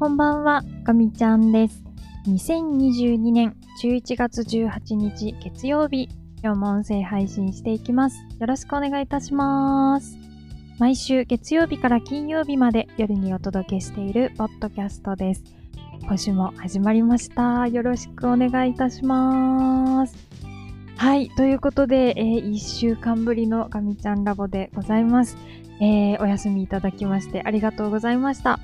こんばんは、ガミちゃんです。2022年11月18日月曜日、今日も音声配信していきます。よろしくお願いいたします。毎週月曜日から金曜日まで夜にお届けしているポッドキャストです。今週も始まりました。よろしくお願いいたします。はい、ということで、え1週間ぶりのガミちゃんラボでございます。えーお休みいただきましてありがとうございました。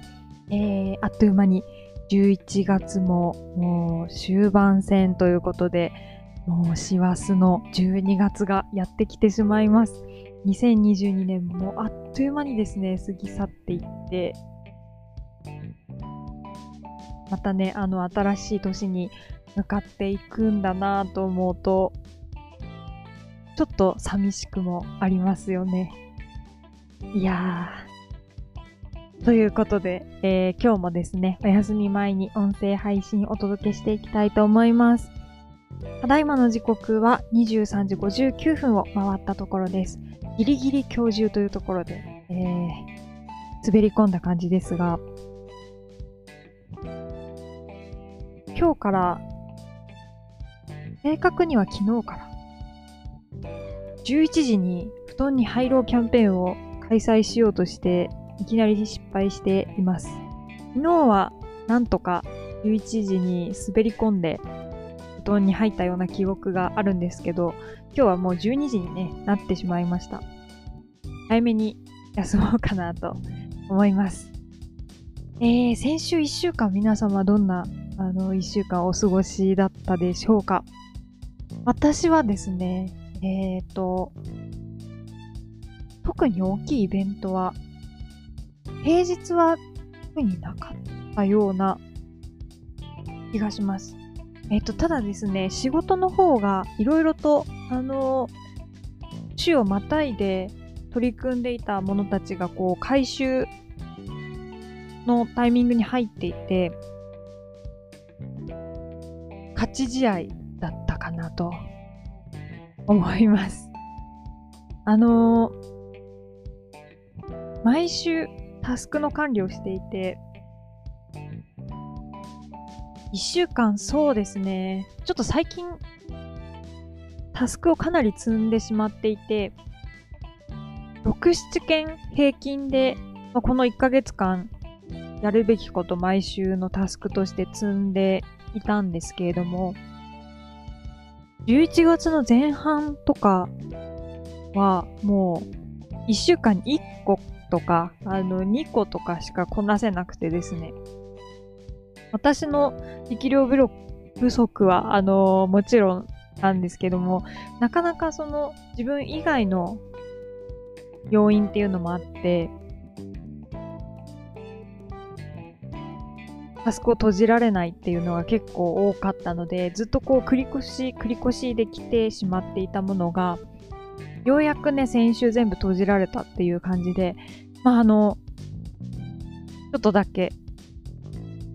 えーあっという間に11月ももう終盤戦ということで、もう師走の12月がやってきてしまいます。2022年もあっという間にですね、過ぎ去っていって、またね、あの新しい年に向かっていくんだなと思うと、ちょっと寂しくもありますよね。いやー。ということで、えー今日もですね、お休み前に音声配信お届けしていきたいと思います。ただいまの時刻は23時59分を回ったところです。ギリギリ今日中というところで、えー滑り込んだ感じですが、今日から、正確には昨日から、11時に布団に入ろうキャンペーンを開催しようとして、いきなり失敗しています。昨日はなんとか11時に滑り込んで布団に入ったような記憶があるんですけど、今日はもう12時に、ね、なってしまいました。早めに休もうかなと思います。えー、先週1週間皆様どんなあの1週間お過ごしだったでしょうか？私はですね、えーと、特に大きいイベントは平日は特になかったような気がします。えっ、と、ただですね、仕事の方がいろいろと、あの、週をまたいで取り組んでいたものたちが、こう、回収のタイミングに入っていて、勝ち試合だったかなと思います。あの毎週タスクの管理をしていて、一週間そうですね、ちょっと最近、タスクをかなり積んでしまっていて、6、7件平均で、まあこの1ヶ月間、やるべきこと毎週のタスクとして積んでいたんですけれども、11月の前半とかは、もう、1週間に1個とか、あの、2個とかしかこなせなくてですね。私の力量不不足は、あの、もちろんなんですけども、なかなかその、自分以外の要因っていうのもあって、タスクを閉じられないっていうのが結構多かったので、ずっとこう繰り越し、繰り越しできてしまっていたものが、ようやくね、先週全部閉じられたっていう感じで、まああの、ちょっとだけ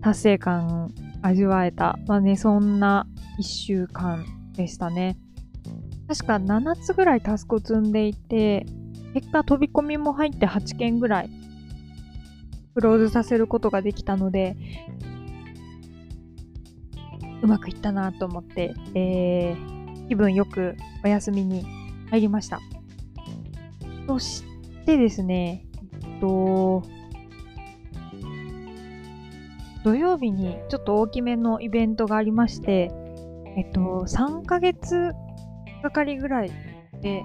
達成感味わえた、まあね、そんな一週間でしたね。確か7つぐらいタスクを積んでいて、結果飛び込みも入って8件ぐらいクローズさせることができたので、うまくいったなと思って、えー、気分よくお休みに入りました。そしてですね、えっと、土曜日にちょっと大きめのイベントがありまして、えっと、3ヶ月がかりぐらいで、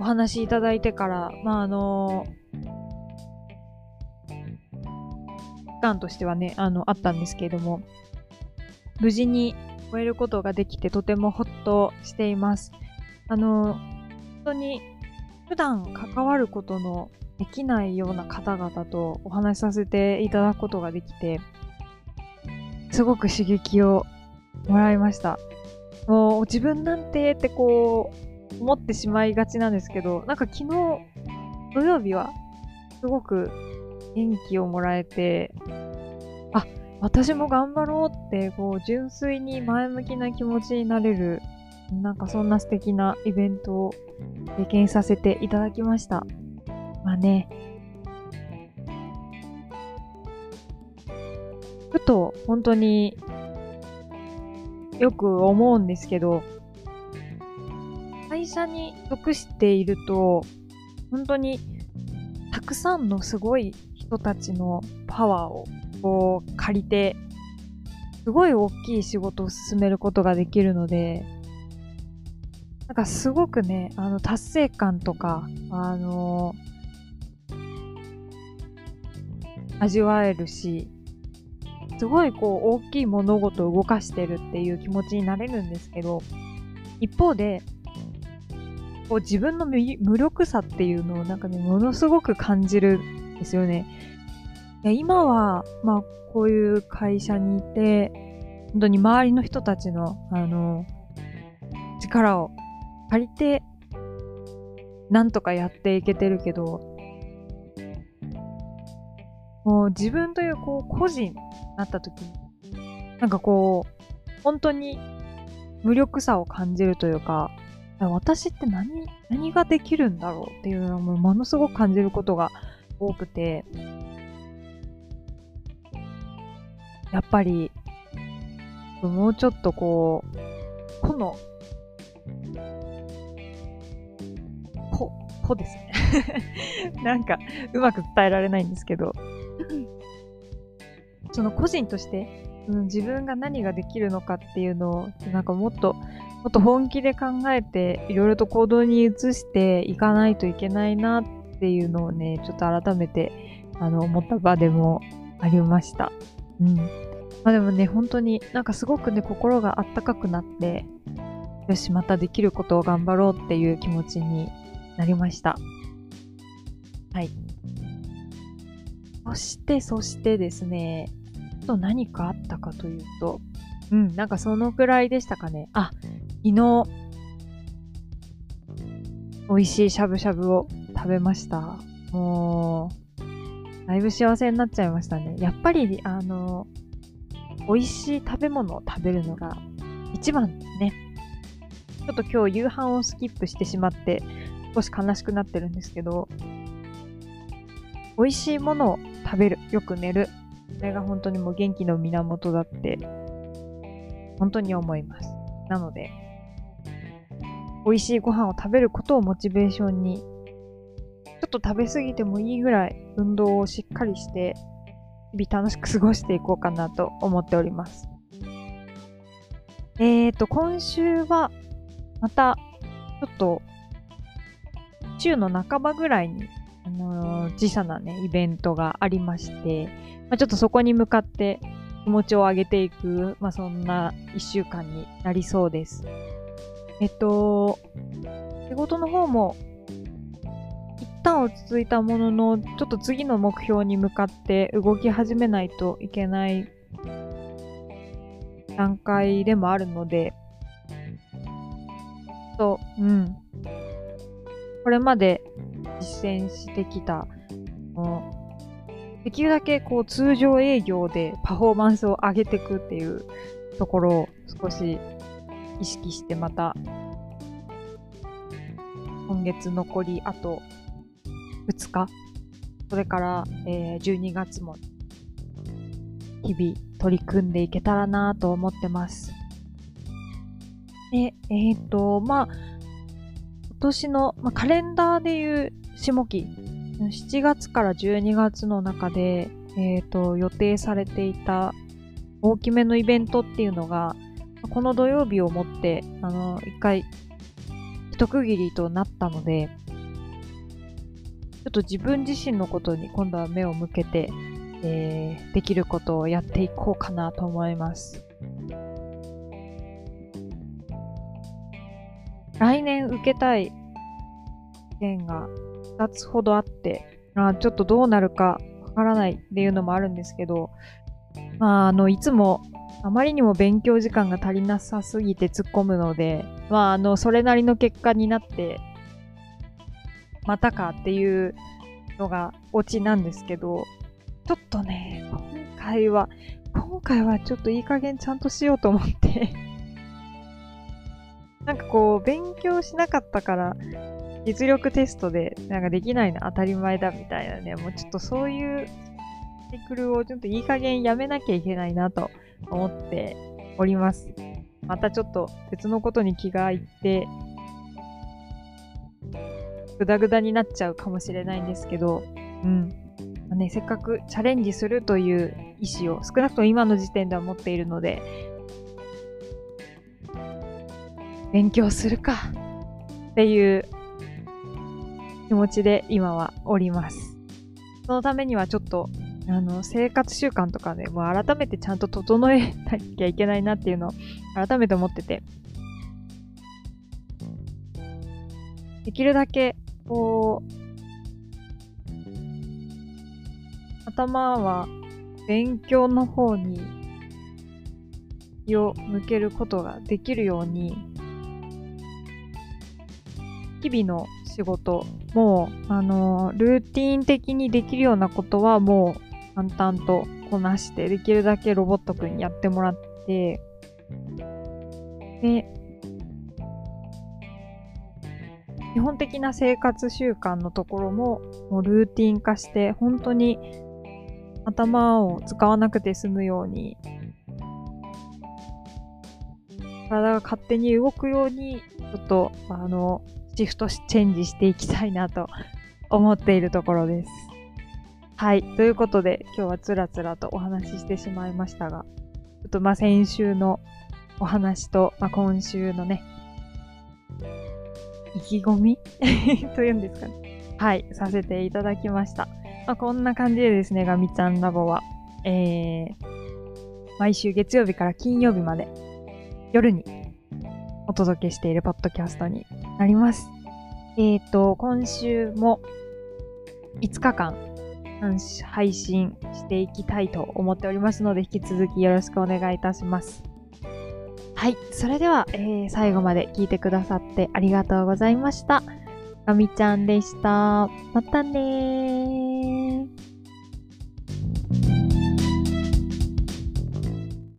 お話しいただいてから、まあ、あの、期間としてはね、あの、あったんですけれども、無事に終えることができてとてもほっとしています。あの、本当に普段関わることのできないような方々とお話しさせていただくことができて、すごく刺激をもらいました。もう自分なんてってこう思ってしまいがちなんですけど、なんか昨日土曜日はすごく元気をもらえて、私も頑張ろうってこう純粋に前向きな気持ちになれるなんかそんな素敵なイベントを経験させていただきました。まあね、ふと本当によく思うんですけど、会社に属していると、本当にたくさんのすごい人たちのパワーをこう借りて、すごい大きい仕事を進めることができるので、なんかすごくね、あの達成感とか、あの味わえるし、すごいこう大きい物事を動かしてるっていう気持ちになれるんですけど、一方で、こう自分の無力さっていうのをなんかね、ものすごく感じるんですよね。いや今は、まあこういう会社にいて、本当に周りの人たちの、あの、力を借りて、なんとかやっていけてるけど、もう自分というこう個人になった時に、なんかこう、本当に無力さを感じるというか、私って何、何ができるんだろうっていうのをものすごく感じることが多くて、やっぱり、もうちょっとこう、個の、個、個ですね。なんか、うまく伝えられないんですけど、その個人として、うん、自分が何ができるのかっていうのを、なんかもっと、もっと本気で考えて、いろいろと行動に移していかないといけないなっていうのをね、ちょっと改めて、あの、思った場でもありました。うん。まあでもね、本当になんかすごくね、心があったかくなって、よし、またできることを頑張ろうっていう気持ちになりました。はい。そして、そしてですね、と何かあったかというと、うん、なんかそのくらいでしたかね。あ、昨日、美味しいしゃぶしゃぶを食べました。もう、だいぶ幸せになっちゃいましたね。やっぱり、あの、美味しい食べ物を食べるのが一番ですね。ちょっと今日夕飯をスキップしてしまって、少し悲しくなってるんですけど、美味しいものを食べる、よく寝る。それが本当にもう元気の源だって、本当に思います。なので、美味しいご飯を食べることをモチベーションに、ちょっと食べ過ぎてもいいぐらい運動をしっかりして、日々楽しく過ごしていこうかなと思っております。えーと、今週は、また、ちょっと、週の半ばぐらいにあのー、小さなね、イベントがありまして、まあ、ちょっとそこに向かって気持ちを上げていく、まあ、そんな一週間になりそうです。えっと、仕事の方も、旦落ち着いたものの、ちょっと次の目標に向かって動き始めないといけない段階でもあるので、と、うん。これまで実践してきた、できるだけこう通常営業でパフォーマンスを上げていくっていうところを少し意識してまた今月残りあと2日。それから、えー、12月も。日々取り組んでいけたらなと思ってます。で、えっ、ー、と、まあ、今年の、まあ、カレンダーでいう下期、7月から12月の中で、えっ、ー、と、予定されていた大きめのイベントっていうのが、この土曜日をもって、あの、一回、一区切りとなったので、ちょっと自分自身のことに今度は目を向けて、えー、できることをやっていこうかなと思います。来年受けたい件が2つほどあって、あちょっとどうなるかわからないっていうのもあるんですけど、まあ、あの、いつもあまりにも勉強時間が足りなさすぎて突っ込むので、まあ、あの、それなりの結果になって、またかっていうのがオチなんですけど、ちょっとね、今回は、今回はちょっといい加減ちゃんとしようと思って なんかこう、勉強しなかったから、実力テストでなんかできないの当たり前だみたいなね、もうちょっとそういうサイクルをちょっといい加減やめなきゃいけないなと思っております。またちょっと別のことに気がいって、グダグダになっちゃうかもしれないんですけど、うん。まあね、せっかくチャレンジするという意思を少なくとも今の時点では持っているので、勉強するかっていう気持ちで今はおります。そのためにはちょっとあの生活習慣とかでもう改めてちゃんと整えなきゃいけないなっていうのを改めて思っててできるだけこう頭は勉強の方に気を向けることができるように日々の仕事もあのルーティン的にできるようなことはもう淡々とこなして、できるだけロボットくんにやってもらって、で、基本的な生活習慣のところももうルーティン化して、本当に頭を使わなくて済むように、体が勝手に動くように、ちょっと、あの、シフトチェンジしていきたいなと思っているところです。はい。ということで、今日はつらつらとお話ししてしまいましたが、ちょっとまあ先週のお話と、まあ、今週のね、意気込み？というんですかね。はい。させていただきました。まあ、こんな感じでですね、ガミちゃんラボは、えー、毎週月曜日から金曜日まで夜にお届けしているポッドキャストになります。えっ、ー、と、今週も5日間配信していきたいと思っておりますので、引き続きよろしくお願いいたします。はい。それでは、えー、最後まで聞いてくださってありがとうございました。ガミちゃんでした。またね。